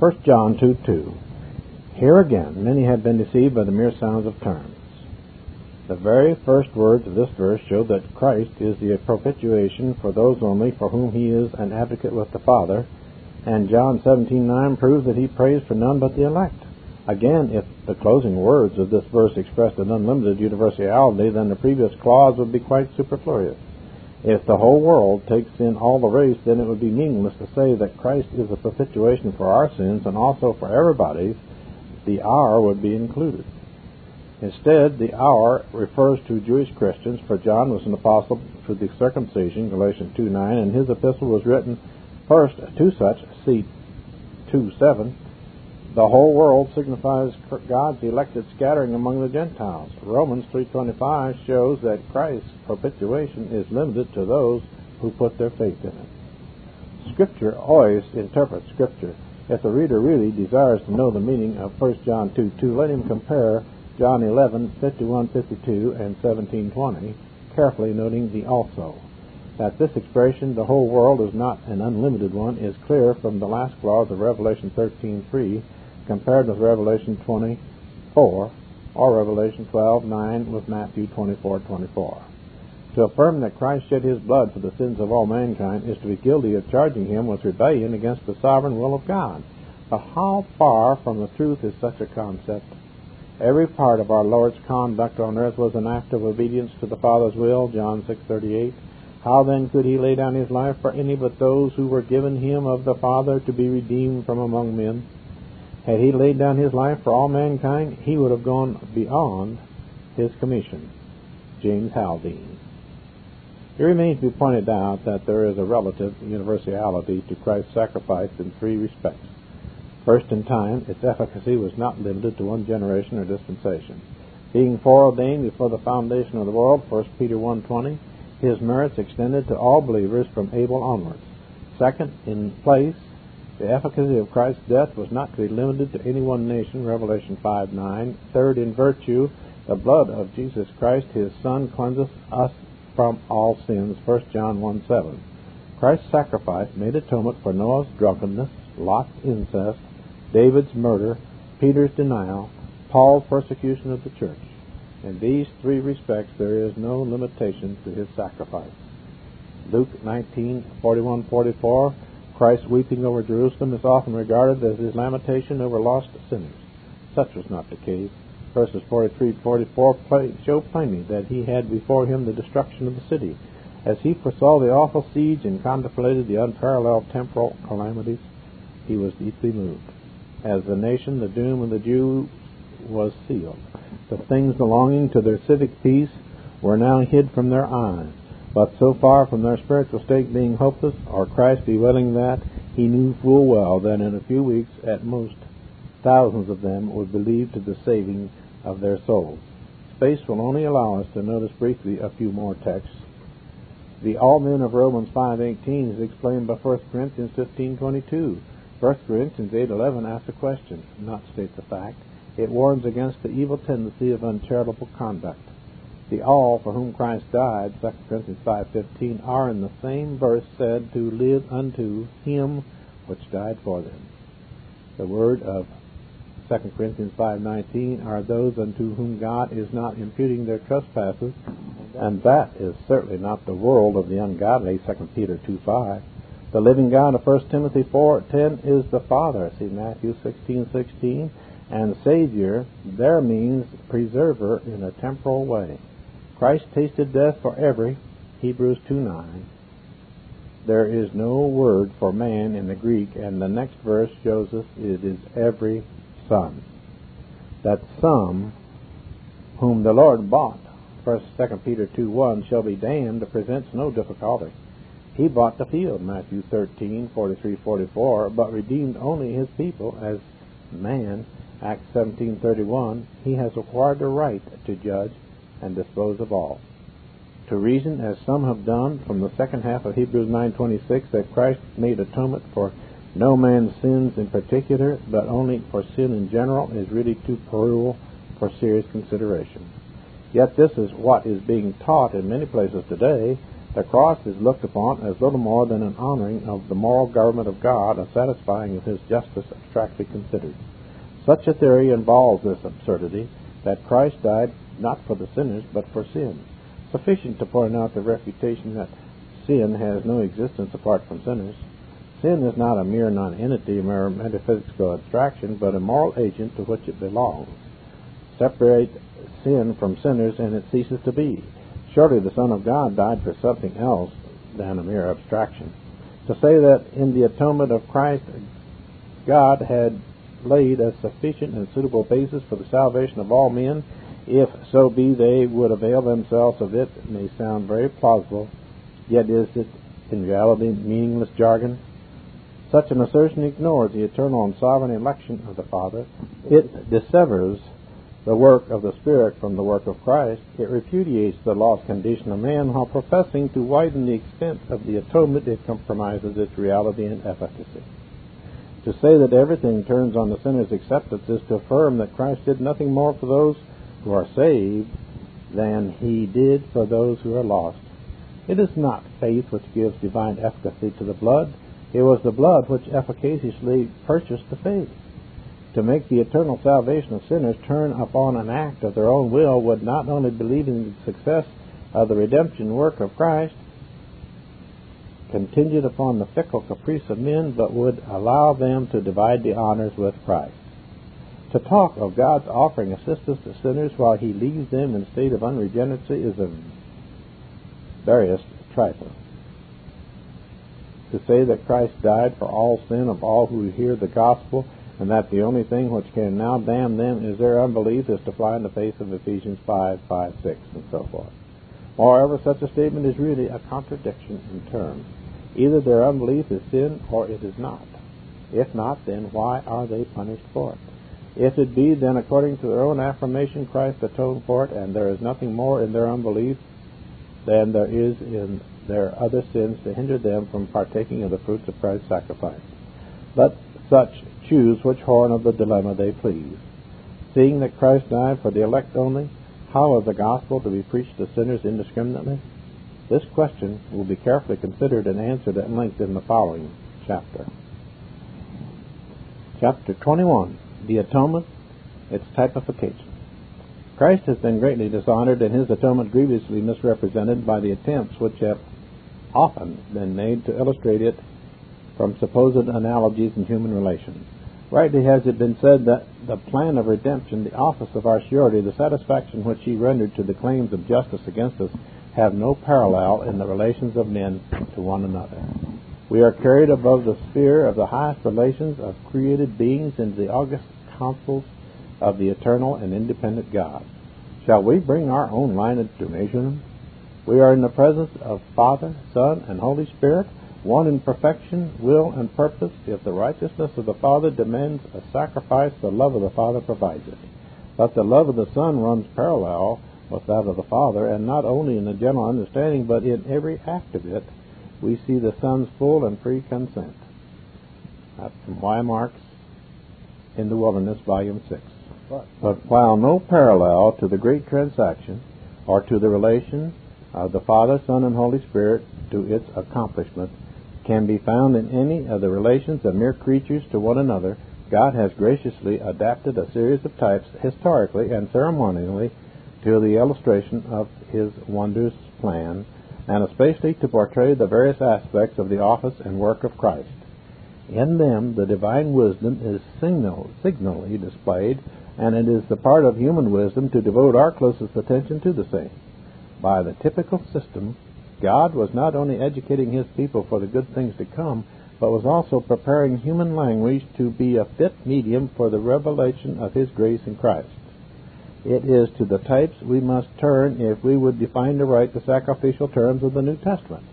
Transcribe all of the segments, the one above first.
1 John 2 2. Here again, many have been deceived by the mere sounds of terms. The very first words of this verse show that Christ is the propitiation for those only for whom he is an advocate with the Father, and John 17:9 proves that he prays for none but the elect. Again, if the closing words of this verse expressed an unlimited universality, then the previous clause would be quite superfluous. If the whole world takes in all the race, then it would be meaningless to say that Christ is a propitiation for our sins and also for everybody's. The our would be included. Instead, the our refers to Jewish Christians, for John was an apostle to the circumcision, Galatians 2 9, and his epistle was written first to such, see 2 7. The whole world signifies God's elected scattering among the Gentiles. Romans 3.25 shows that Christ's propitiation is limited to those who put their faith in it. Scripture always interprets Scripture. If the reader really desires to know the meaning of 1 John 2 2, let him compare John 11, 51, 52, and 1720, carefully noting the also. That this expression, the whole world, is not an unlimited one, is clear from the last clause of Revelation 13, 3, compared with Revelation 24, or Revelation 12, 9, with Matthew 24, 24. To affirm that Christ shed his blood for the sins of all mankind is to be guilty of charging him with rebellion against the sovereign will of God. But how far from the truth is such a concept? Every part of our Lord's conduct on earth was an act of obedience to the Father's will, John 6:38. How then could he lay down his life for any but those who were given him of the Father to be redeemed from among men? Had he laid down his life for all mankind, he would have gone beyond his commission. James Haldane. It remains to be pointed out that there is a relative universality to Christ's sacrifice in three respects. First, in time, its efficacy was not limited to one generation or dispensation. Being foreordained before the foundation of the world, 1 Peter 1.20, his merits extended to all believers from Abel onwards. Second, in place, the efficacy of Christ's death was not to be limited to any one nation, Revelation 5.9. Third, in virtue, the blood of Jesus Christ, his Son, cleanseth us from all sins, 1 John 1.7. Christ's sacrifice made atonement for Noah's drunkenness, Lot's incest, David's murder, Peter's denial, Paul's persecution of the church. In these three respects, there is no limitation to his sacrifice. Luke 19:41-44, Christ weeping over Jerusalem is often regarded as his lamentation over lost sinners. Such was not the case. Verses 43-44 show plainly that he had before him the destruction of the city. As he foresaw the awful siege and contemplated the unparalleled temporal calamities, he was deeply moved. As the nation, the doom of the Jews was sealed. The things belonging to their civic peace were now hid from their eyes. But so far from their spiritual state being hopeless, or Christ be willing that, he knew full well that in a few weeks, at most, thousands of them would believe to the saving of their souls. Space will only allow us to notice briefly a few more texts. The all men of Romans 5:18 is explained by 1 Corinthians 15:22. 1 Corinthians 8:11 asks a question, not states a fact. It warns against the evil tendency of uncharitable conduct. The all for whom Christ died, 2 Corinthians 5:15, are in the same verse said to live unto him which died for them. The word of 2 Corinthians 5:19 are those unto whom God is not imputing their trespasses, and that is certainly not the world of the ungodly, 2 Peter 2:5. The living God of 1 Timothy 4:10 is the Father. See Matthew 16:16, and Savior there means preserver in a temporal way. Christ tasted death for every Hebrews 2 9. There is no word for man in the Greek, and the next verse shows us it is every son. That some whom the Lord bought, First, Second Peter two one, shall be damned presents no difficulty. He bought the field, Matthew 13, 43, 44, but redeemed only his people as man, Acts 17:31. He has acquired the right to judge and dispose of all. To reason, as some have done, from the second half of Hebrews 9:26, that Christ made atonement for no man's sins in particular, but only for sin in general, is really too cruel for serious consideration. Yet this is what is being taught in many places today The cross is looked upon as little more than an honoring of the moral government of God, a satisfying of his justice abstractly considered. Such a theory involves this absurdity that Christ died not for the sinners, but for sin. Sufficient to point out the refutation that sin has no existence apart from sinners. Sin is not a mere nonentity, a mere metaphysical abstraction, but a moral agent to which it belongs. Separate sin from sinners, and it ceases to be. Surely the Son of God died for something else than a mere abstraction. To say that in the atonement of Christ, God had laid a sufficient and suitable basis for the salvation of all men, if so be they would avail themselves of it, may sound very plausible, yet is it in reality meaningless jargon. Such an assertion ignores the eternal and sovereign election of the Father. It dissevers the work of the Spirit from the work of Christ, it repudiates the lost condition of man while professing to widen the extent of the atonement, it compromises its reality and efficacy. To say that everything turns on the sinner's acceptance is to affirm that Christ did nothing more for those who are saved than he did for those who are lost. It is not faith which gives divine efficacy to the blood. It was the blood which efficaciously purchased the faith to make the eternal salvation of sinners turn upon an act of their own will would not only believe in the success of the redemption work of Christ, contingent upon the fickle caprice of men, but would allow them to divide the honors with Christ. To talk of God's offering assistance to sinners while he leaves them in a state of unregeneracy is a veriest trifle. To say that Christ died for all sin of all who hear the gospel and that the only thing which can now damn them is their unbelief is to fly in the face of Ephesians 5, 5, 6, and so forth. Moreover, such a statement is really a contradiction in terms. Either their unbelief is sin or it is not. If not, then why are they punished for it? If it be, then according to their own affirmation, Christ atoned for it, and there is nothing more in their unbelief than there is in their other sins to hinder them from partaking of the fruits of Christ's sacrifice. Let such choose which horn of the dilemma they please. Seeing that Christ died for the elect only, how is the gospel to be preached to sinners indiscriminately? This question will be carefully considered and answered at length in the following chapter. Chapter 21 The Atonement, its typification. Christ has been greatly dishonored and his atonement grievously misrepresented by the attempts which have often been made to illustrate it from supposed analogies in human relations. Rightly has it been said that the plan of redemption, the office of our surety, the satisfaction which he rendered to the claims of justice against us, have no parallel in the relations of men to one another. We are carried above the sphere of the highest relations of created beings into the august councils of the eternal and independent God. Shall we bring our own line measure them? We are in the presence of Father, Son, and Holy Spirit, one in perfection, will, and purpose, if the righteousness of the Father demands a sacrifice, the love of the Father provides it. But the love of the Son runs parallel with that of the Father, and not only in the general understanding, but in every act of it, we see the Son's full and free consent. That's from Y. In the Wilderness, Volume 6. But while no parallel to the great transaction, or to the relation of the Father, Son, and Holy Spirit to its accomplishment, can be found in any of the relations of mere creatures to one another, God has graciously adapted a series of types historically and ceremonially to the illustration of his wondrous plan, and especially to portray the various aspects of the office and work of Christ. In them, the divine wisdom is signal, signally displayed, and it is the part of human wisdom to devote our closest attention to the same. By the typical system, God was not only educating his people for the good things to come, but was also preparing human language to be a fit medium for the revelation of his grace in Christ. It is to the types we must turn if we would define aright the sacrificial terms of the New Testament.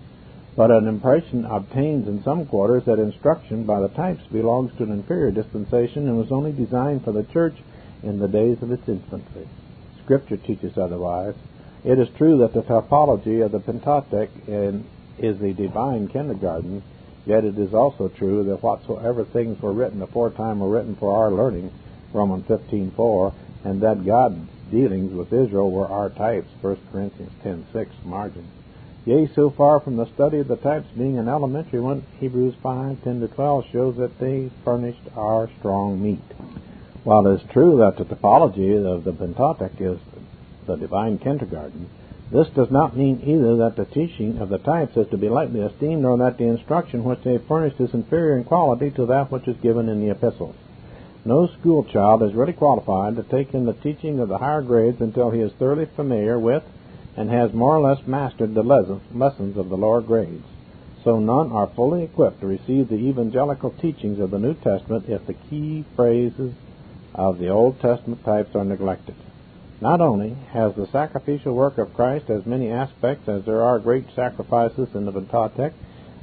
But an impression obtains in some quarters that instruction by the types belongs to an inferior dispensation and was only designed for the church in the days of its infancy. Scripture teaches otherwise. It is true that the typology of the Pentateuch is the divine kindergarten, yet it is also true that whatsoever things were written aforetime were written for our learning, Romans 15:4, and that God's dealings with Israel were our types, 1 Corinthians 10:6 margin. Yea, so far from the study of the types being an elementary one, Hebrews 5, 10 to 12 shows that they furnished our strong meat. While it is true that the typology of the Pentateuch is the divine kindergarten, this does not mean either that the teaching of the types is to be lightly esteemed or that the instruction which they furnished is inferior in quality to that which is given in the epistles. No school child is really qualified to take in the teaching of the higher grades until he is thoroughly familiar with and has more or less mastered the lessons of the lower grades. So none are fully equipped to receive the evangelical teachings of the New Testament if the key phrases of the Old Testament types are neglected. Not only has the sacrificial work of Christ as many aspects as there are great sacrifices in the Pentateuch,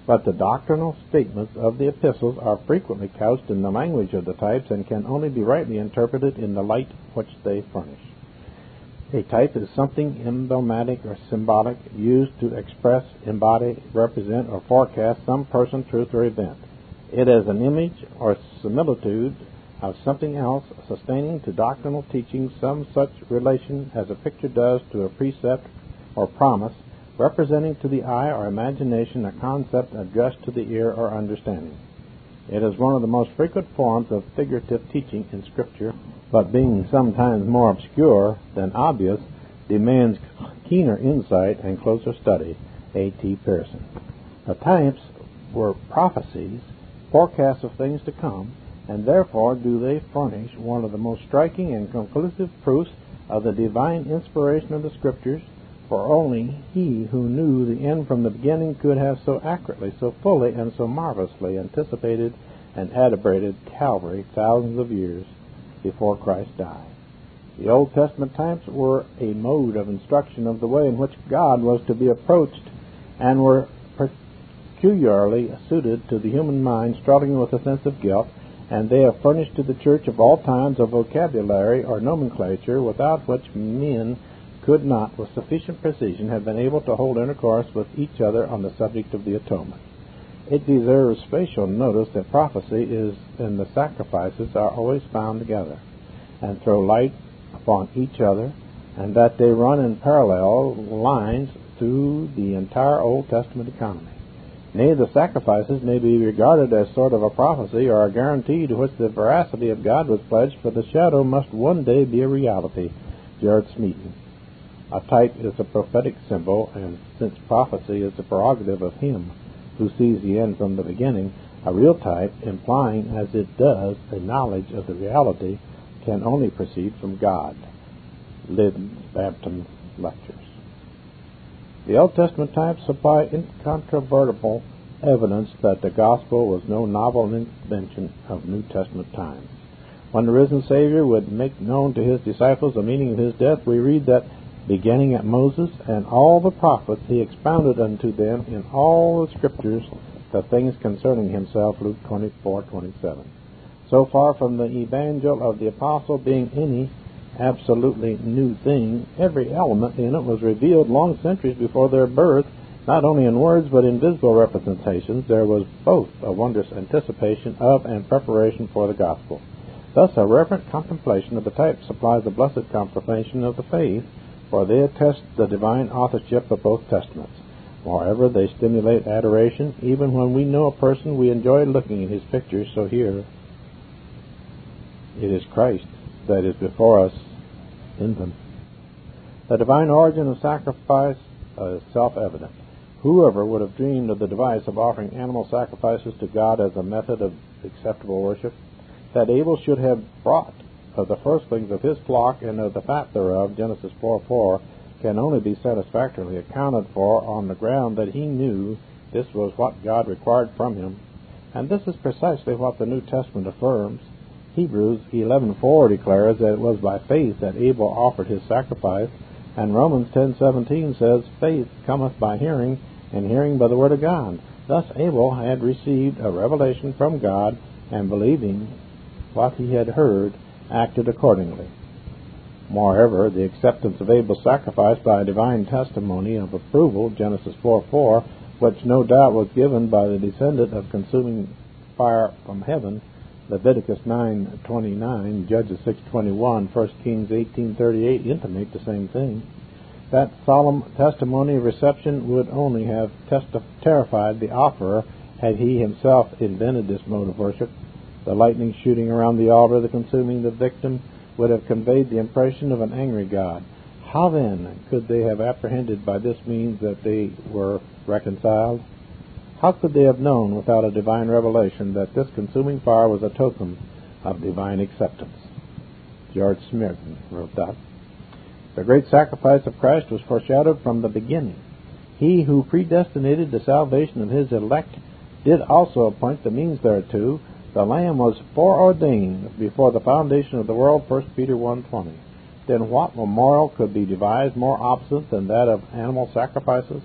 but the doctrinal statements of the epistles are frequently couched in the language of the types and can only be rightly interpreted in the light which they furnish. A type is something emblematic or symbolic used to express, embody, represent, or forecast some person, truth, or event. It is an image or similitude of something else sustaining to doctrinal teaching some such relation as a picture does to a precept or promise, representing to the eye or imagination a concept addressed to the ear or understanding. It is one of the most frequent forms of figurative teaching in Scripture but being sometimes more obscure than obvious, demands keener insight and closer study. A.T. Pierson. The types were prophecies, forecasts of things to come, and therefore do they furnish one of the most striking and conclusive proofs of the divine inspiration of the Scriptures, for only he who knew the end from the beginning could have so accurately, so fully, and so marvelously anticipated and adumbrated Calvary thousands of years before Christ died. The Old Testament types were a mode of instruction of the way in which God was to be approached and were peculiarly suited to the human mind struggling with a sense of guilt, and they have furnished to the church of all times a vocabulary or nomenclature without which men could not, with sufficient precision, have been able to hold intercourse with each other on the subject of the atonement. It deserves special notice that prophecy is and the sacrifices are always found together and throw light upon each other, and that they run in parallel lines through the entire Old Testament economy. Nay, the sacrifices may be regarded as sort of a prophecy or a guarantee to which the veracity of God was pledged, for the shadow must one day be a reality. George Smeaton. A type is a prophetic symbol, and since prophecy is the prerogative of Him who sees the end from the beginning, a real type, implying as it does a knowledge of the reality, can only proceed from God. Liddon Bampton Lectures. The Old Testament types supply incontrovertible evidence that the gospel was no novel invention of New Testament times. When the risen Savior would make known to his disciples the meaning of his death, we read that beginning at Moses and all the prophets, he expounded unto them in all the scriptures the things concerning himself. Luke 24:27. So far from the evangel of the apostle being any absolutely new thing, every element in it was revealed long centuries before their birth, not only in words but in visible representations. There was both a wondrous anticipation of and preparation for the gospel. Thus, a reverent contemplation of the type supplies a blessed confirmation of the faith for they attest the divine authorship of both Testaments. Moreover, they stimulate adoration. Even when we know a person, we enjoy looking at his pictures, so here it is Christ that is before us in them. The divine origin of sacrifice is self evident. Whoever would have dreamed of the device of offering animal sacrifices to God as a method of acceptable worship? That Abel should have brought of the firstlings of his flock and of the fat thereof, Genesis 4 4, can only be satisfactorily accounted for on the ground that he knew this was what God required from him. And this is precisely what the New Testament affirms. Hebrews 11:4 declares that it was by faith that Abel offered his sacrifice, and Romans 10:17 says, "Faith cometh by hearing, and hearing by the word of God." Thus Abel had received a revelation from God, and believing what he had heard, acted accordingly. Moreover, the acceptance of Abel's sacrifice by a divine testimony of approval, Genesis 4 4, which no doubt was given by the descendant of consuming fire from heaven, Leviticus 9:29, Judges 6:21, 1 Kings 18:38 intimate the same thing. That solemn testimony of reception would only have terrified the offerer had he himself invented this mode of worship. The lightning shooting around the altar, the consuming the victim, would have conveyed the impression of an angry God. How then could they have apprehended by this means that they were reconciled? How could they have known without a divine revelation that this consuming fire was a token of divine acceptance? George Smeaton wrote that. The great sacrifice of Christ was foreshadowed from the beginning. He who predestinated the salvation of his elect did also appoint the means thereto. The Lamb was foreordained before the foundation of the world, 1 Peter 1.20. Then what memorial could be devised more opposite than that of animal sacrifices?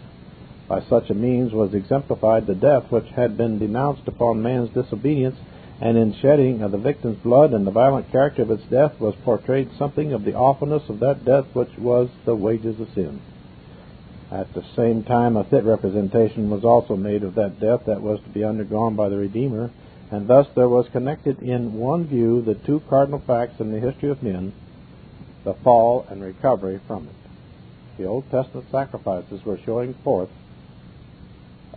By such a means was exemplified the death which had been denounced upon man's disobedience, and in shedding of the victim's blood and the violent character of its death was portrayed something of the awfulness of that death which was the wages of sin. At the same time, a fit representation was also made of that death that was to be undergone by the Redeemer, and thus there was connected in one view the two cardinal facts in the history of men the fall and recovery from it. The Old Testament sacrifices were showing forth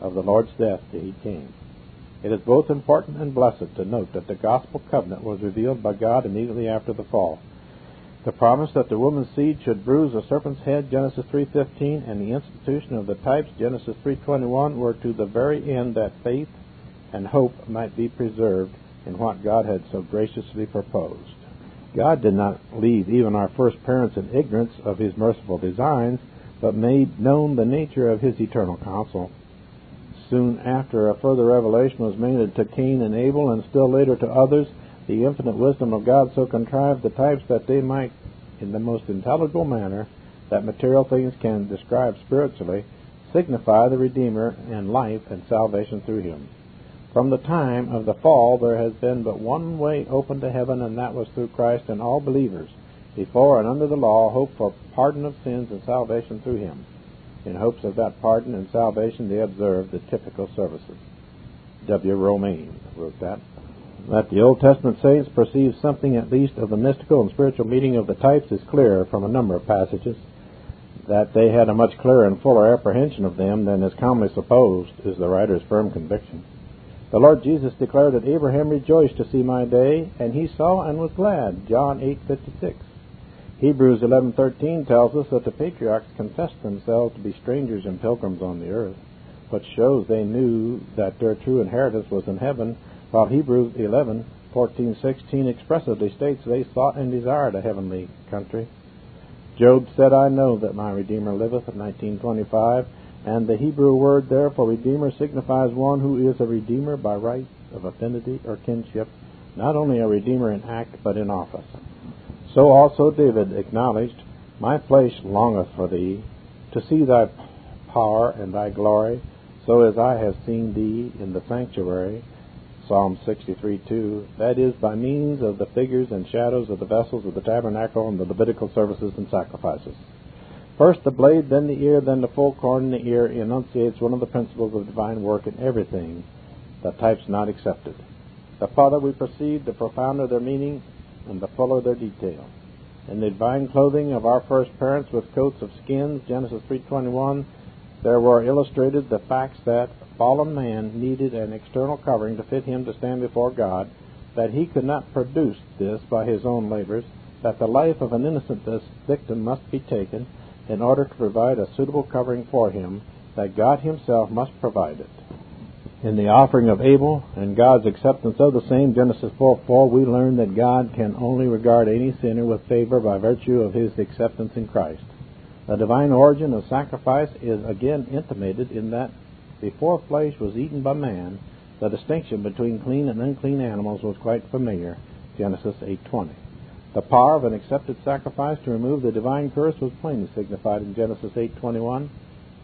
of the Lord's death till he came. It is both important and blessed to note that the gospel covenant was revealed by God immediately after the fall. The promise that the woman's seed should bruise the serpent's head, Genesis 3:15, and the institution of the types, Genesis 3:21, were to the very end that faith and hope might be preserved in what God had so graciously proposed. God did not leave even our first parents in ignorance of his merciful designs, but made known the nature of his eternal counsel soon after a further revelation was made to Cain and Abel, and still later to others, the infinite wisdom of God so contrived the types that they might, in the most intelligible manner that material things can describe spiritually, signify the Redeemer and life and salvation through him. From the time of the fall, there has been but one way open to heaven, and that was through Christ and all believers. Before and under the law, hope for pardon of sins and salvation through him. In hopes of that pardon and salvation, they observed the typical services. W. Romaine wrote that. That the Old Testament saints perceived something at least of the mystical and spiritual meaning of the types is clear from a number of passages. That they had a much clearer and fuller apprehension of them than is commonly supposed is the writer's firm conviction. The Lord Jesus declared that Abraham rejoiced to see my day, and he saw and was glad. John 8:56. Hebrews 11:13 tells us that the patriarchs confessed themselves to be strangers and pilgrims on the earth, which shows they knew that their true inheritance was in heaven, while Hebrews 11:14-16 expressively states they sought and desired a heavenly country. Job said, "I know that my Redeemer liveth," in 1925, and the Hebrew word there for Redeemer signifies one who is a Redeemer by right of affinity or kinship, not only a Redeemer in act but in office. So also David acknowledged, My flesh longeth for thee, to see thy power and thy glory, so as I have seen thee in the sanctuary. Psalm 63:2. That is, by means of the figures and shadows of the vessels of the tabernacle and the Levitical services and sacrifices. First the blade, then the ear, then the full corn in the ear enunciates one of the principles of divine work in everything, the types not accepted. The farther we proceed, the profounder their meaning and the fuller their detail. In the divine clothing of our first parents with coats of skins, Genesis 3:21, there were illustrated the facts that fallen man needed an external covering to fit him to stand before God, that he could not produce this by his own labors, that the life of an innocent victim must be taken in order to provide a suitable covering for him, that God himself must provide it. In the offering of Abel and God's acceptance of the same, Genesis 4 4, we learn that God can only regard any sinner with favor by virtue of his acceptance in Christ. The divine origin of sacrifice is again intimated in that before flesh was eaten by man, the distinction between clean and unclean animals was quite familiar. Genesis 8:20. The power of an accepted sacrifice to remove the divine curse was plainly signified in Genesis 8:21.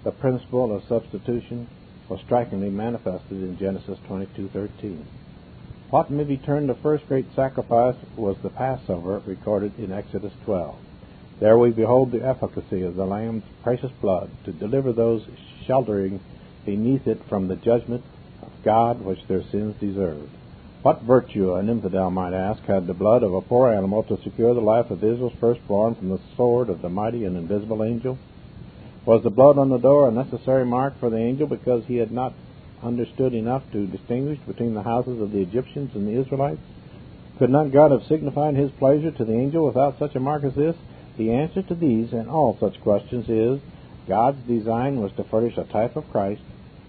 The principle of substitution was strikingly manifested in Genesis 22:13. What may be termed the first great sacrifice was the Passover recorded in Exodus 12. There we behold the efficacy of the Lamb's precious blood to deliver those sheltering beneath it from the judgment of God which their sins deserved. What virtue, an infidel might ask, had the blood of a poor animal to secure the life of Israel's firstborn from the sword of the mighty and invisible angel? Was the blood on the door a necessary mark for the angel because he had not understood enough to distinguish between the houses of the Egyptians and the Israelites? Could not God have signified his pleasure to the angel without such a mark as this? The answer to these and all such questions is God's design was to furnish a type of Christ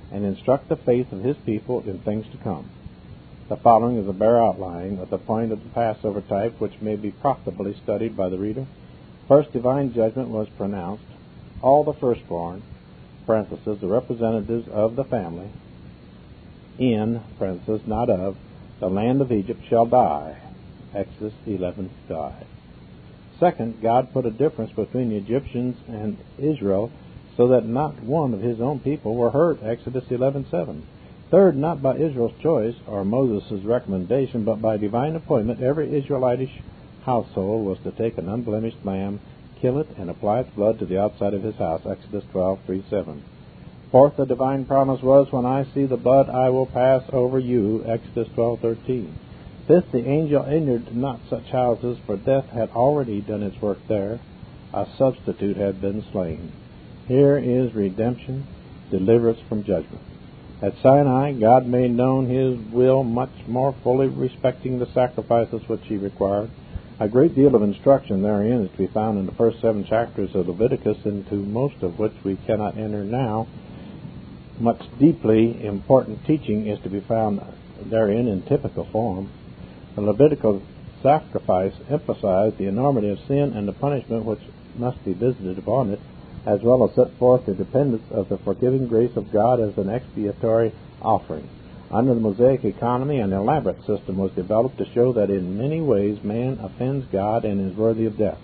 and instruct the faith of his people in things to come. The following is a bare outline of the point of the Passover type which may be profitably studied by the reader. First divine judgment was pronounced. All the firstborn, parenthesis, the representatives of the family, in, parenthesis, not of, the land of Egypt shall die. Exodus 11, die. Second, God put a difference between the Egyptians and Israel so that not one of his own people were hurt. Exodus 11:7. Third, not by Israel's choice or Moses' recommendation, but by divine appointment, every Israelitish household was to take an unblemished lamb, kill it, and apply its blood to the outside of his house. Exodus 12:3-7. Fourth, the divine promise was, "When I see the blood, I will pass over you." Exodus 12:13. Fifth, the angel entered not such houses, for death had already done its work there. A substitute had been slain. Here is redemption, deliverance from judgment. At Sinai, God made known His will much more fully respecting the sacrifices which He required. A great deal of instruction therein is to be found in the first seven chapters of Leviticus, into most of which we cannot enter now. Much deeply important teaching is to be found therein in typical form. The Levitical sacrifice emphasized the enormity of sin and the punishment which must be visited upon it as well as set forth the dependence of the forgiving grace of God as an expiatory offering. Under the Mosaic economy, an elaborate system was developed to show that in many ways man offends God and is worthy of death.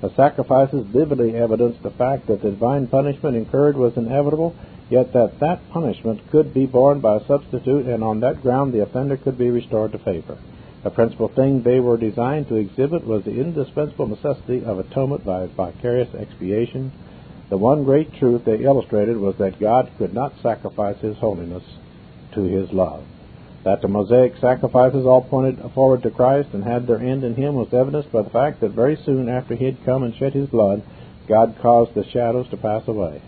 The sacrifices vividly evidenced the fact that the divine punishment incurred was inevitable, yet that that punishment could be borne by a substitute, and on that ground the offender could be restored to favor. The principal thing they were designed to exhibit was the indispensable necessity of atonement by vicarious expiation, the one great truth they illustrated was that God could not sacrifice His holiness to His love. That the Mosaic sacrifices all pointed forward to Christ and had their end in Him was evidenced by the fact that very soon after He had come and shed His blood, God caused the shadows to pass away.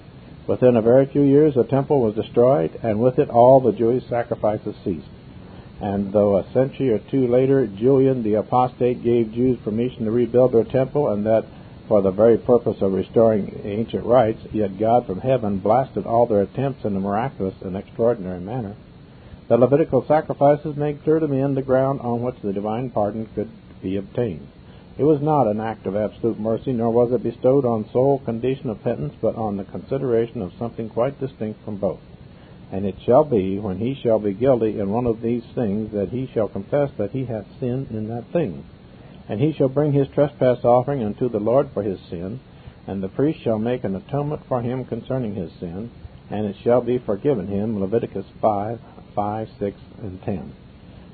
Within a very few years, the temple was destroyed, and with it all the Jewish sacrifices ceased. And though a century or two later Julian the apostate gave Jews permission to rebuild their temple, and that for the very purpose of restoring ancient rites, yet God from heaven blasted all their attempts in a miraculous and extraordinary manner. The Levitical sacrifices made clear to men the ground on which the divine pardon could be obtained. It was not an act of absolute mercy, nor was it bestowed on sole condition of penance, but on the consideration of something quite distinct from both. And it shall be, when he shall be guilty in one of these things, that he shall confess that he hath sinned in that thing and he shall bring his trespass offering unto the Lord for his sin, and the priest shall make an atonement for him concerning his sin, and it shall be forgiven him. Leviticus 5, 5, 6, and 10.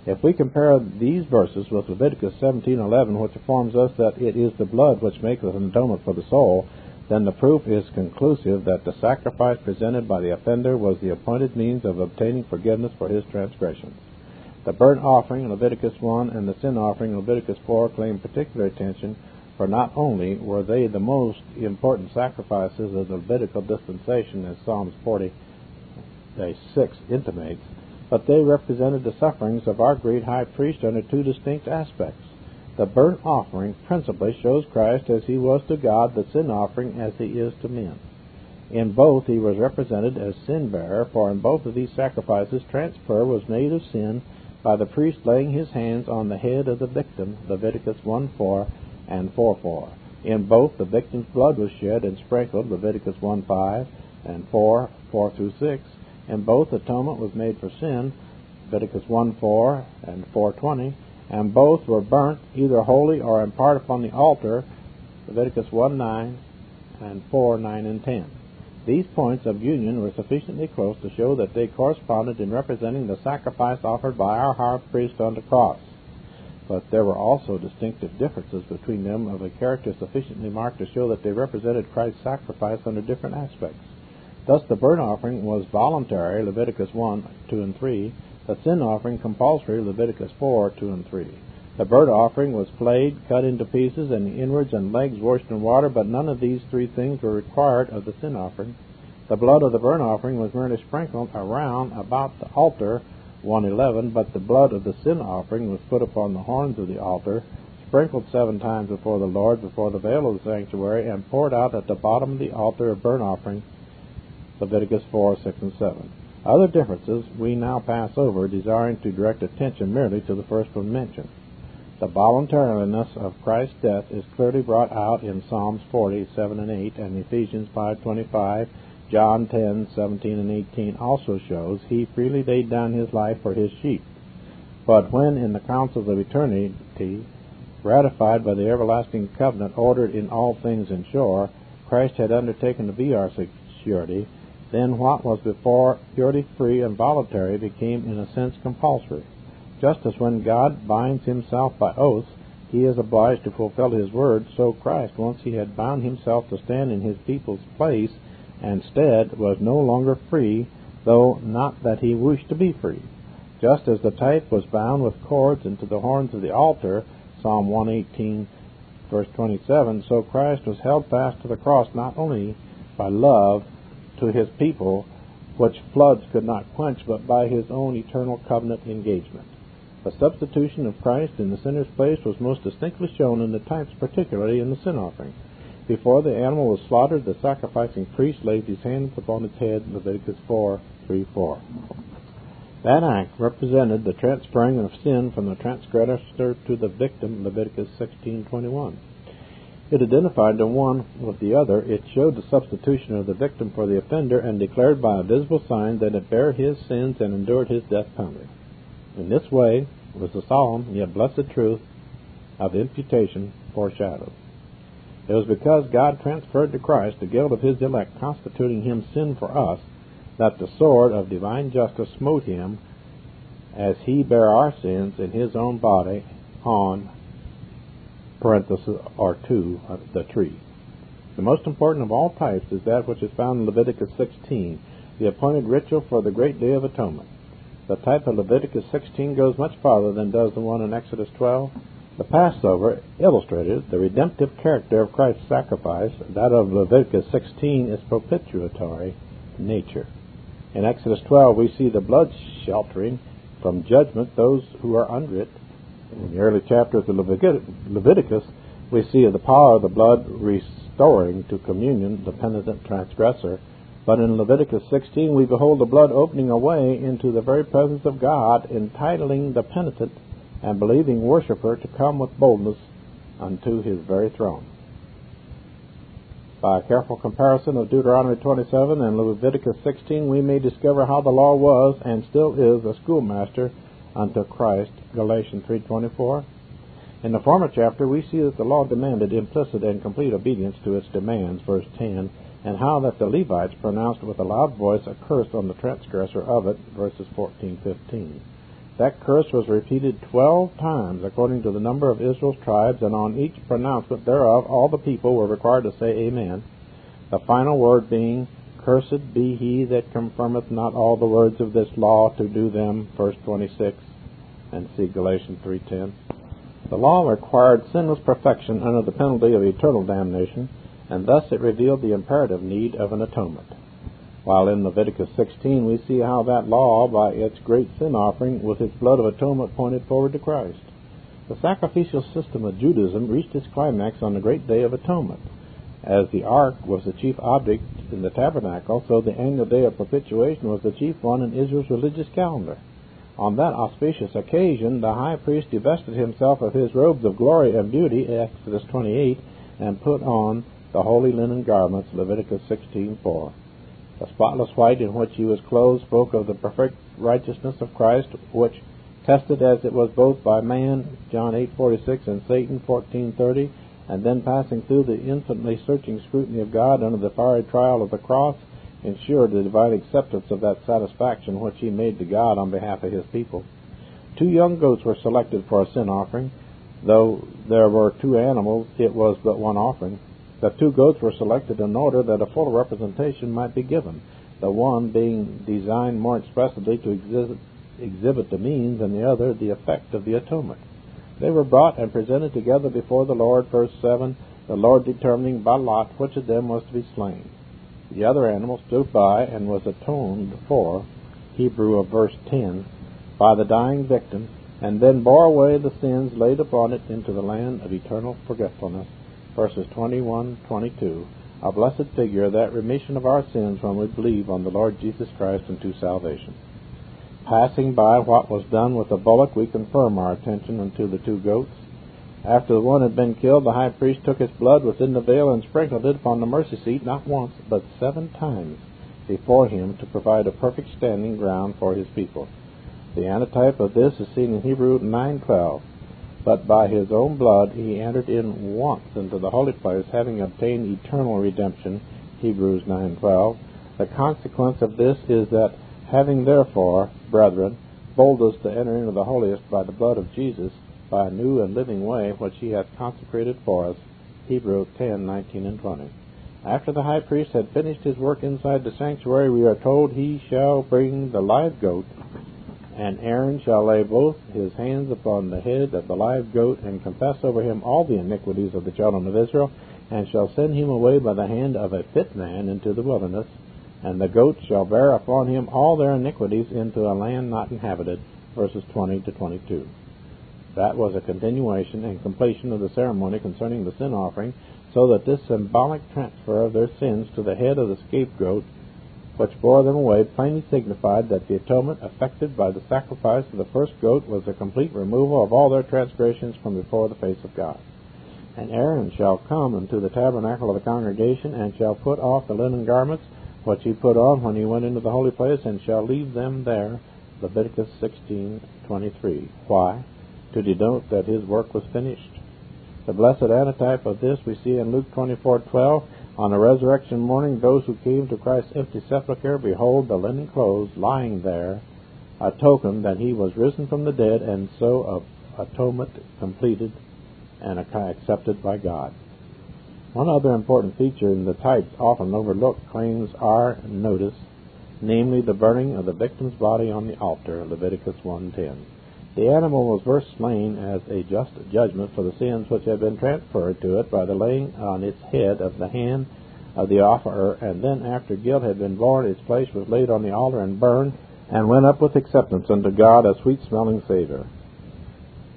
If we compare these verses with Leviticus 17:11, which informs us that it is the blood which maketh an atonement for the soul, then the proof is conclusive that the sacrifice presented by the offender was the appointed means of obtaining forgiveness for his transgressions. The burnt offering in Leviticus 1 and the sin offering in Leviticus 4 claim particular attention, for not only were they the most important sacrifices of the Levitical dispensation, as Psalms 40, 6 intimates, but they represented the sufferings of our great high priest under two distinct aspects. The burnt offering principally shows Christ as he was to God, the sin offering as he is to men. In both he was represented as sin bearer, for in both of these sacrifices transfer was made of sin by the priest laying his hands on the head of the victim, Leviticus 1:4 and 4:4. In both, the victim's blood was shed and sprinkled, Leviticus 1:5 and 4, 4 through 6. In both, atonement was made for sin, Leviticus 1:4 and 4:20, and both were burnt either wholly or in part upon the altar, Leviticus 1:9 and 4:9 and 10. These points of union were sufficiently close to show that they corresponded in representing the sacrifice offered by our high priest on the cross. But there were also distinctive differences between them of a character sufficiently marked to show that they represented Christ's sacrifice under different aspects. Thus, the burnt offering was voluntary, Leviticus 1, 2, and 3. The sin offering compulsory, Leviticus 4, 2, and 3. The burnt offering was flayed, cut into pieces, and the inwards and legs washed in water, but none of these three things were required of the sin offering. The blood of the burnt offering was merely sprinkled around about the altar, 111, but the blood of the sin offering was put upon the horns of the altar, sprinkled seven times before the Lord, before the veil of the sanctuary, and poured out at the bottom of the altar of burnt offering, Leviticus 4, 6, and 7. Other differences we now pass over, desiring to direct attention merely to the first one mentioned. The voluntariness of Christ's death is clearly brought out in Psalms 40, 7 and 8, and Ephesians 5.25, John 10, 17 and 18 also shows he freely laid down his life for his sheep. But when in the councils of eternity, ratified by the everlasting covenant ordered in all things in shore, Christ had undertaken to be our security, then what was before purely free and voluntary became in a sense compulsory. Just as when God binds himself by oath, he is obliged to fulfill his word, so Christ, once he had bound himself to stand in his people's place and stead, was no longer free, though not that he wished to be free. Just as the type was bound with cords into the horns of the altar, Psalm 118, verse 27, so Christ was held fast to the cross not only by love to his people, which floods could not quench, but by his own eternal covenant engagement. The substitution of Christ in the sinner's place was most distinctly shown in the types, particularly in the sin offering. Before the animal was slaughtered, the sacrificing priest laid his hands upon its head, Leviticus 4, 3, 4. That act represented the transferring of sin from the transgressor to the victim, Leviticus 16:21. It identified the one with the other. It showed the substitution of the victim for the offender and declared by a visible sign that it bare his sins and endured his death penalty. In this way was the solemn yet blessed truth of imputation foreshadowed. It was because God transferred to Christ the guilt of his elect, constituting him sin for us, that the sword of divine justice smote him as he bare our sins in his own body on parenthesis or to uh, the tree. The most important of all types is that which is found in Leviticus 16, the appointed ritual for the great day of atonement. The type of Leviticus 16 goes much farther than does the one in Exodus 12. The Passover illustrated the redemptive character of Christ's sacrifice. That of Leviticus 16 is propitiatory nature. In Exodus 12, we see the blood sheltering from judgment those who are under it. In the early chapters of Leviticus, we see the power of the blood restoring to communion the penitent transgressor but in Leviticus 16, we behold the blood opening a way into the very presence of God, entitling the penitent and believing worshiper to come with boldness unto his very throne. By a careful comparison of Deuteronomy 27 and Leviticus 16, we may discover how the law was and still is a schoolmaster unto Christ, Galatians 3:24. In the former chapter, we see that the law demanded implicit and complete obedience to its demands, verse 10, and how that the Levites pronounced with a loud voice a curse on the transgressor of it, verses 14, 15. That curse was repeated twelve times according to the number of Israel's tribes, and on each pronouncement thereof all the people were required to say Amen, the final word being, Cursed be he that confirmeth not all the words of this law to do them, verse 26, and see Galatians 3.10. The law required sinless perfection under the penalty of eternal damnation, and thus it revealed the imperative need of an atonement. While in Leviticus 16 we see how that law, by its great sin offering, with its blood of atonement, pointed forward to Christ. The sacrificial system of Judaism reached its climax on the great day of atonement. As the ark was the chief object in the tabernacle, so the annual day of propitiation was the chief one in Israel's religious calendar. On that auspicious occasion, the high priest divested himself of his robes of glory and beauty, Exodus 28, and put on the holy linen garments, Leviticus 16:4. The spotless white in which he was clothed spoke of the perfect righteousness of Christ, which, tested as it was both by man, John 8:46, and Satan 14:30, and then passing through the infinitely searching scrutiny of God under the fiery trial of the cross, ensured the divine acceptance of that satisfaction which he made to God on behalf of his people. Two young goats were selected for a sin offering. Though there were two animals, it was but one offering. The two goats were selected in order that a full representation might be given, the one being designed more expressively to exhibit, exhibit the means and the other the effect of the atonement. They were brought and presented together before the Lord, verse 7, the Lord determining by lot which of them was to be slain. The other animal stood by and was atoned for, Hebrew of verse 10, by the dying victim, and then bore away the sins laid upon it into the land of eternal forgetfulness. Verses 21 22. A blessed figure, of that remission of our sins when we believe on the Lord Jesus Christ unto salvation. Passing by what was done with the bullock, we confirm our attention unto the two goats. After the one had been killed, the high priest took its blood within the veil and sprinkled it upon the mercy seat not once, but seven times before him to provide a perfect standing ground for his people. The antitype of this is seen in Hebrew 9:12. But by his own blood he entered in once into the holy place, having obtained eternal redemption. Hebrews 9:12. The consequence of this is that having therefore, brethren, boldness to enter into the holiest by the blood of Jesus, by a new and living way which he hath consecrated for us. Hebrews 10:19 and 20. After the high priest had finished his work inside the sanctuary, we are told he shall bring the live goat and Aaron shall lay both his hands upon the head of the live goat, and confess over him all the iniquities of the children of Israel, and shall send him away by the hand of a fit man into the wilderness. And the goat shall bear upon him all their iniquities into a land not inhabited. Verses 20 to 22. That was a continuation and completion of the ceremony concerning the sin offering, so that this symbolic transfer of their sins to the head of the scapegoat which bore them away, plainly signified that the atonement effected by the sacrifice of the first goat was a complete removal of all their transgressions from before the face of God. And Aaron shall come into the tabernacle of the congregation, and shall put off the linen garments which he put on when he went into the holy place, and shall leave them there. Leviticus 16:23. Why? To denote that his work was finished. The blessed antitype of this we see in Luke 24:12 on the resurrection morning, those who came to Christ's empty sepulchre behold the linen clothes lying there, a token that he was risen from the dead, and so of atonement completed and accepted by God. One other important feature in the types often overlooked claims our notice, namely the burning of the victim's body on the altar, Leviticus 1.10. The animal was first slain as a just judgment for the sins which had been transferred to it by the laying on its head of the hand of the offerer, and then after guilt had been borne, its flesh was laid on the altar and burned, and went up with acceptance unto God a sweet smelling savor.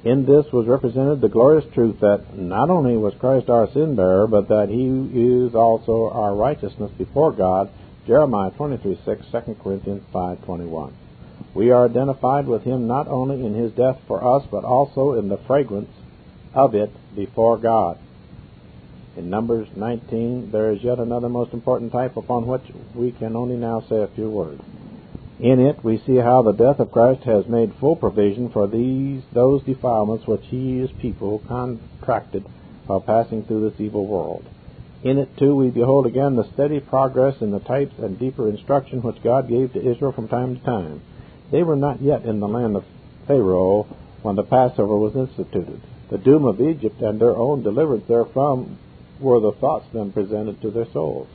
In this was represented the glorious truth that not only was Christ our sin bearer, but that he is also our righteousness before God. Jeremiah 23 6, 2 Corinthians 5 21. We are identified with him not only in his death for us, but also in the fragrance of it before God. In Numbers 19, there is yet another most important type upon which we can only now say a few words. In it, we see how the death of Christ has made full provision for these those defilements which he, his people, contracted while passing through this evil world. In it, too, we behold again the steady progress in the types and deeper instruction which God gave to Israel from time to time. They were not yet in the land of Pharaoh when the Passover was instituted. The doom of Egypt and their own deliverance therefrom were the thoughts then presented to their souls.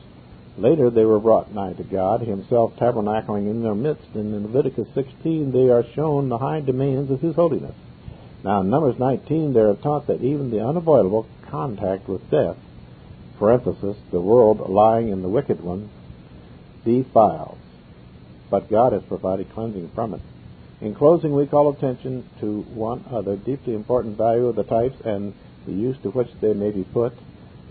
Later they were brought nigh to God, Himself tabernacling in their midst, and in Leviticus 16 they are shown the high demands of His holiness. Now in Numbers 19 they are taught that even the unavoidable contact with death, parenthesis, the world lying in the wicked one, defiles but God has provided cleansing from it. In closing, we call attention to one other deeply important value of the types and the use to which they may be put.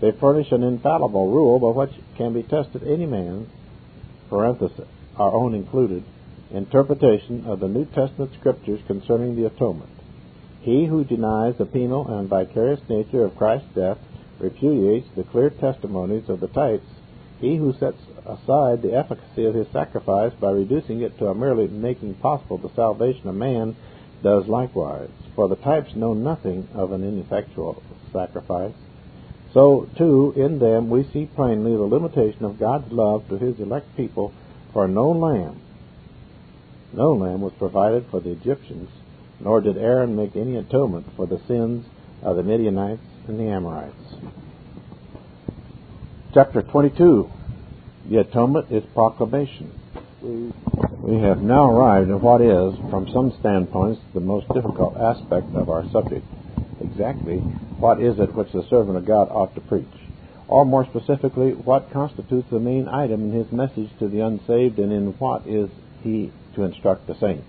They furnish an infallible rule by which can be tested any man's, parenthesis, our own included, interpretation of the New Testament scriptures concerning the atonement. He who denies the penal and vicarious nature of Christ's death repudiates the clear testimonies of the types. He who sets aside the efficacy of his sacrifice by reducing it to a merely making possible the salvation of man does likewise. For the types know nothing of an ineffectual sacrifice. So, too, in them we see plainly the limitation of God's love to his elect people, for no lamb, no lamb was provided for the Egyptians, nor did Aaron make any atonement for the sins of the Midianites and the Amorites. Chapter 22 the atonement is proclamation. We have now arrived at what is, from some standpoints, the most difficult aspect of our subject. exactly what is it which the servant of God ought to preach, or more specifically, what constitutes the main item in his message to the unsaved, and in what is he to instruct the saints.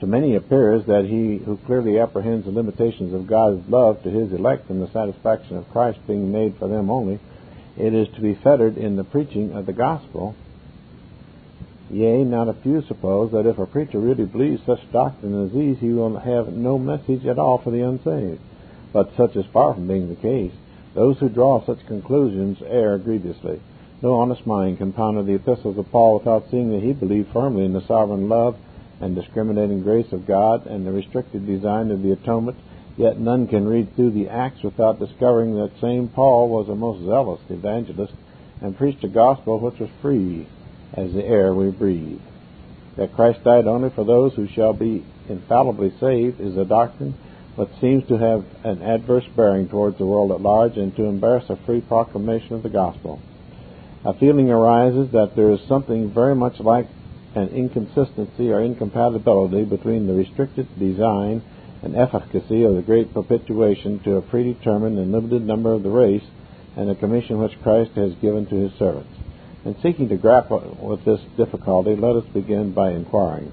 To many appears that he who clearly apprehends the limitations of God's love to his elect and the satisfaction of Christ being made for them only, it is to be fettered in the preaching of the gospel. Yea, not a few suppose that if a preacher really believes such doctrine as these, he will have no message at all for the unsaved. But such is far from being the case. Those who draw such conclusions err grievously. No honest mind can ponder the epistles of Paul without seeing that he believed firmly in the sovereign love and discriminating grace of God and the restricted design of the atonement, yet none can read through the Acts without discovering that same Paul was a most zealous evangelist and preached a gospel which was free as the air we breathe. That Christ died only for those who shall be infallibly saved is a doctrine which seems to have an adverse bearing towards the world at large and to embarrass a free proclamation of the gospel a feeling arises that there is something very much like an inconsistency or incompatibility between the restricted design and efficacy of the great propitiation to a predetermined and limited number of the race and the commission which Christ has given to his servants. In seeking to grapple with this difficulty, let us begin by inquiring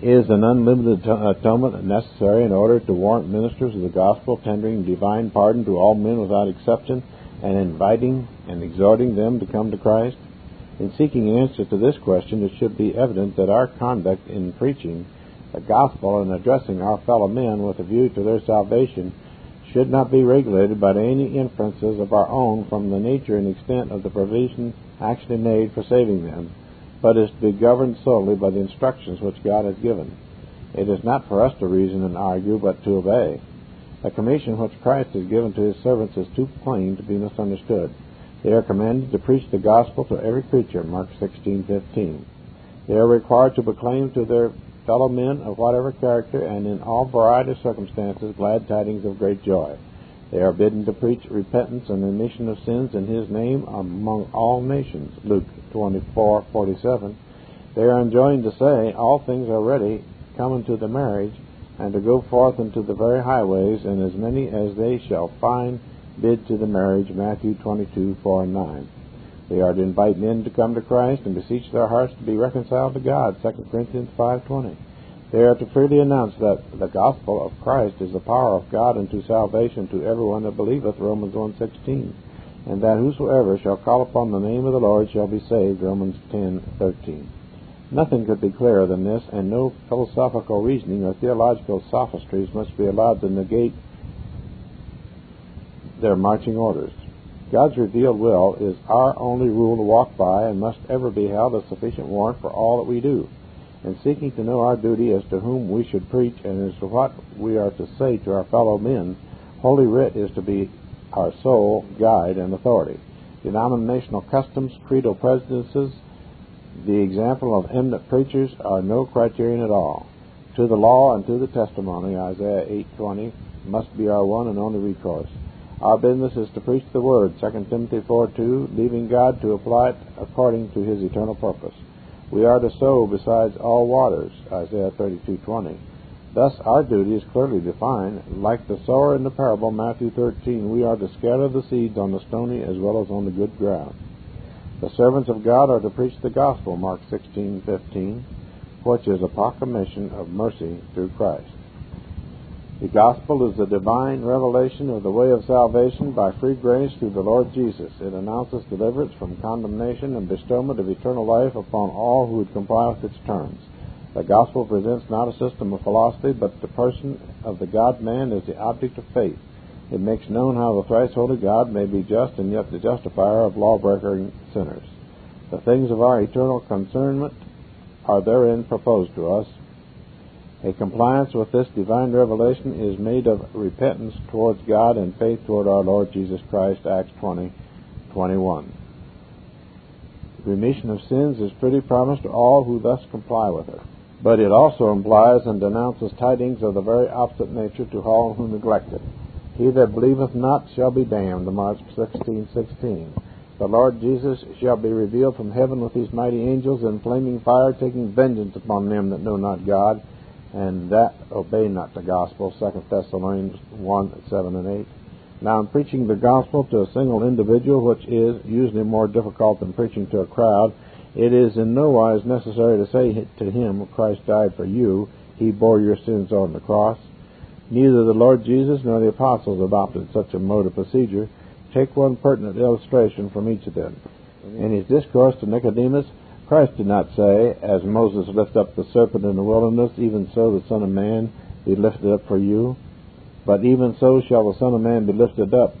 Is an unlimited atonement necessary in order to warrant ministers of the gospel tendering divine pardon to all men without exception? and inviting and exhorting them to come to Christ? In seeking an answer to this question, it should be evident that our conduct in preaching the gospel and addressing our fellow men with a view to their salvation should not be regulated by any inferences of our own from the nature and extent of the provision actually made for saving them, but is to be governed solely by the instructions which God has given. It is not for us to reason and argue, but to obey. The commission which Christ has given to his servants is too plain to be misunderstood. They are commanded to preach the gospel to every creature, Mark 16:15. They are required to proclaim to their fellow men of whatever character and in all variety of circumstances glad tidings of great joy. They are bidden to preach repentance and remission of sins in his name among all nations, Luke 24:47. They are enjoined to say, all things are ready, come unto the marriage, and to go forth into the very highways, and as many as they shall find bid to the marriage. Matthew 22, 4 and 9. They are to invite men to come to Christ and beseech their hearts to be reconciled to God. 2 Corinthians 5.20. They are to freely announce that the gospel of Christ is the power of God unto salvation to everyone that believeth. Romans 1.16. And that whosoever shall call upon the name of the Lord shall be saved. Romans 10.13. Nothing could be clearer than this, and no philosophical reasoning or theological sophistries must be allowed to negate their marching orders. God's revealed will is our only rule to walk by and must ever be held as sufficient warrant for all that we do. In seeking to know our duty as to whom we should preach and as to what we are to say to our fellow men, Holy Writ is to be our sole guide and authority. Denominational customs, creedal prejudices, the example of eminent preachers are no criterion at all. To the law and to the testimony, Isaiah 8:20, must be our one and only recourse. Our business is to preach the word, 2 Timothy 4:2, leaving God to apply it according to His eternal purpose. We are to sow besides all waters, Isaiah 32:20. Thus, our duty is clearly defined. Like the sower in the parable, Matthew 13, we are to scatter the seeds on the stony as well as on the good ground. The servants of God are to preach the gospel, Mark 16:15, which is a proclamation of mercy through Christ. The gospel is the divine revelation of the way of salvation by free grace through the Lord Jesus. It announces deliverance from condemnation and bestowment of eternal life upon all who would comply with its terms. The gospel presents not a system of philosophy, but the person of the God man as the object of faith. It makes known how the thrice holy God may be just and yet the justifier of lawbreaking sinners. The things of our eternal concernment are therein proposed to us. A compliance with this divine revelation is made of repentance towards God and faith toward our Lord Jesus Christ, Acts 20, 21. Remission of sins is freely promised to all who thus comply with it. But it also implies and denounces tidings of the very opposite nature to all who neglect it. He that believeth not shall be damned. Mark 16, 16. The Lord Jesus shall be revealed from heaven with his mighty angels in flaming fire, taking vengeance upon them that know not God, and that obey not the gospel. 2 Thessalonians 1, 7 and 8. Now, in preaching the gospel to a single individual, which is usually more difficult than preaching to a crowd, it is in no wise necessary to say to him, Christ died for you, he bore your sins on the cross. Neither the Lord Jesus nor the apostles adopted such a mode of procedure. Take one pertinent illustration from each of them. In his discourse to Nicodemus, Christ did not say, As Moses lifted up the serpent in the wilderness, even so the Son of Man be lifted up for you. But even so shall the Son of Man be lifted up,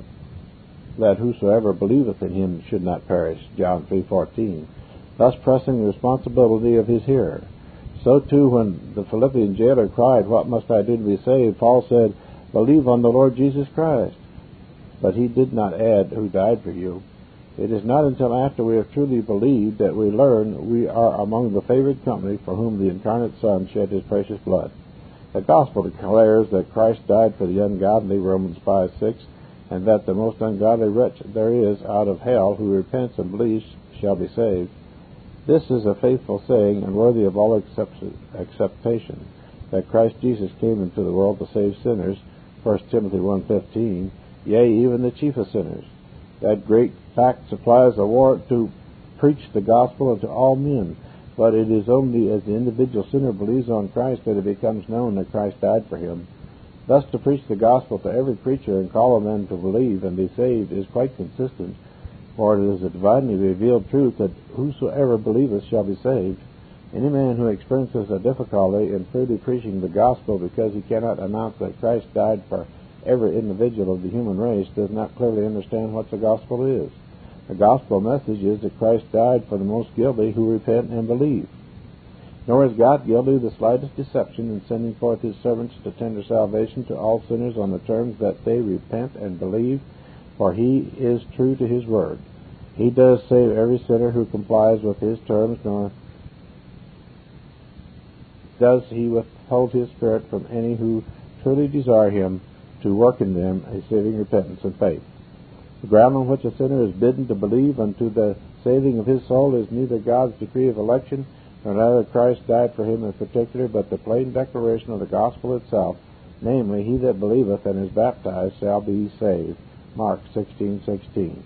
that whosoever believeth in him should not perish. John 3.14. Thus pressing the responsibility of his hearer. So too, when the Philippian jailer cried, What must I do to be saved? Paul said, Believe on the Lord Jesus Christ. But he did not add, Who died for you. It is not until after we have truly believed that we learn we are among the favored company for whom the incarnate Son shed his precious blood. The gospel declares that Christ died for the ungodly, Romans 5 6, and that the most ungodly wretch there is out of hell who repents and believes shall be saved. This is a faithful saying and worthy of all acceptation that Christ Jesus came into the world to save sinners, 1 Timothy 1.15, yea, even the chief of sinners. That great fact supplies a warrant to preach the gospel unto all men, but it is only as the individual sinner believes on Christ that it becomes known that Christ died for him. Thus, to preach the gospel to every creature and call a man to believe and be saved is quite consistent, for it is a divinely revealed truth that whosoever believeth shall be saved. Any man who experiences a difficulty in freely preaching the gospel because he cannot announce that Christ died for every individual of the human race does not clearly understand what the gospel is. The gospel message is that Christ died for the most guilty who repent and believe. Nor is God guilty of the slightest deception in sending forth his servants to tender salvation to all sinners on the terms that they repent and believe, for he is true to his word. He does save every sinner who complies with his terms, nor does he withhold his spirit from any who truly desire him to work in them a saving repentance and faith. The ground on which a sinner is bidden to believe unto the saving of his soul is neither God's decree of election, nor that Christ died for him in particular, but the plain declaration of the gospel itself, namely, he that believeth and is baptized shall be saved. Mark 16:16.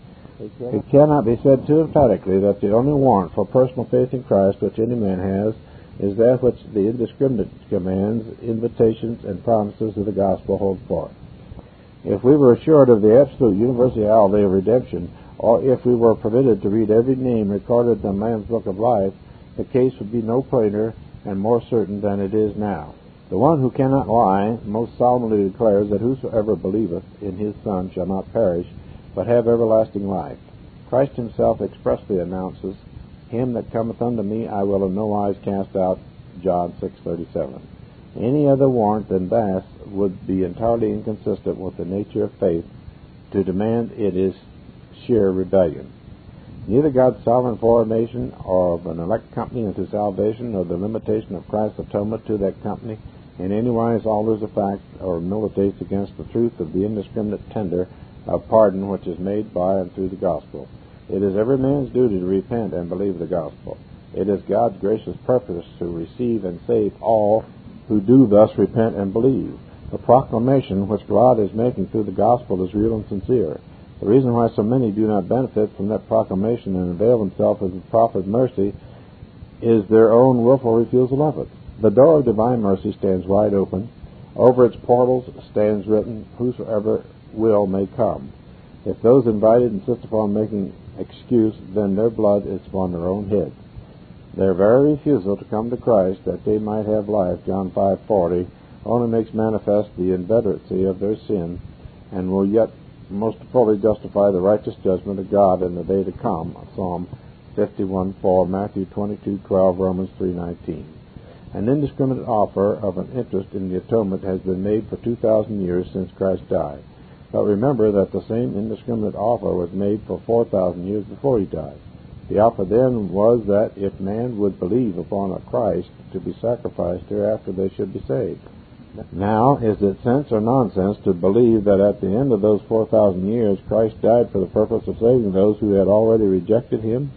It cannot be said too emphatically that the only warrant for personal faith in Christ which any man has is that which the indiscriminate commands, invitations, and promises of the gospel hold forth. If we were assured of the absolute universality of redemption, or if we were permitted to read every name recorded in the Lamb's Book of Life, the case would be no plainer and more certain than it is now. The one who cannot lie most solemnly declares that whosoever believeth in his Son shall not perish, but have everlasting life. Christ himself expressly announces, Him that cometh unto me I will in no wise cast out, John 6.37. Any other warrant than that would be entirely inconsistent with the nature of faith to demand it is sheer rebellion. Neither God's sovereign formation of an elect company into salvation nor the limitation of Christ's atonement to that company in any wise alters the fact or militates against the truth of the indiscriminate tender of pardon which is made by and through the gospel. It is every man's duty to repent and believe the gospel. It is God's gracious purpose to receive and save all who do thus repent and believe. The proclamation which God is making through the gospel is real and sincere. The reason why so many do not benefit from that proclamation and avail themselves of the prophet's mercy is their own willful refusal of it. The door of divine mercy stands wide open. Over its portals stands written, Whosoever will may come. If those invited insist upon making excuse, then their blood is upon their own heads. Their very refusal to come to Christ that they might have life, John 5:40, only makes manifest the inveteracy of their sin, and will yet most fully justify the righteous judgment of God in the day to come. Psalm 51 4, Matthew 22 12, Romans 3 19. An indiscriminate offer of an interest in the atonement has been made for 2,000 years since Christ died. But remember that the same indiscriminate offer was made for 4,000 years before he died. The offer then was that if man would believe upon a Christ to be sacrificed hereafter they should be saved. Now, is it sense or nonsense to believe that at the end of those 4,000 years Christ died for the purpose of saving those who had already rejected him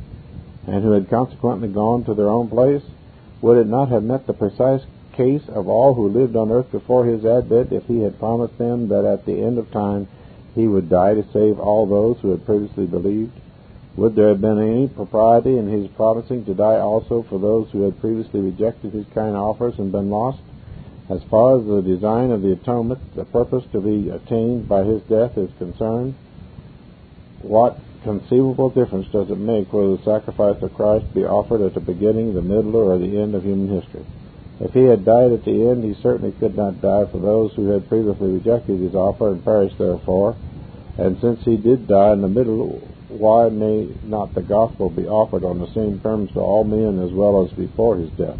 and who had consequently gone to their own place? Would it not have met the precise case of all who lived on earth before his advent if he had promised them that at the end of time he would die to save all those who had previously believed? Would there have been any propriety in his promising to die also for those who had previously rejected his kind offers and been lost? As far as the design of the atonement, the purpose to be attained by his death is concerned, what conceivable difference does it make whether the sacrifice of Christ be offered at the beginning, the middle, or the end of human history? If he had died at the end, he certainly could not die for those who had previously rejected his offer and perished therefore. And since he did die in the middle, why may not the gospel be offered on the same terms to all men as well as before his death?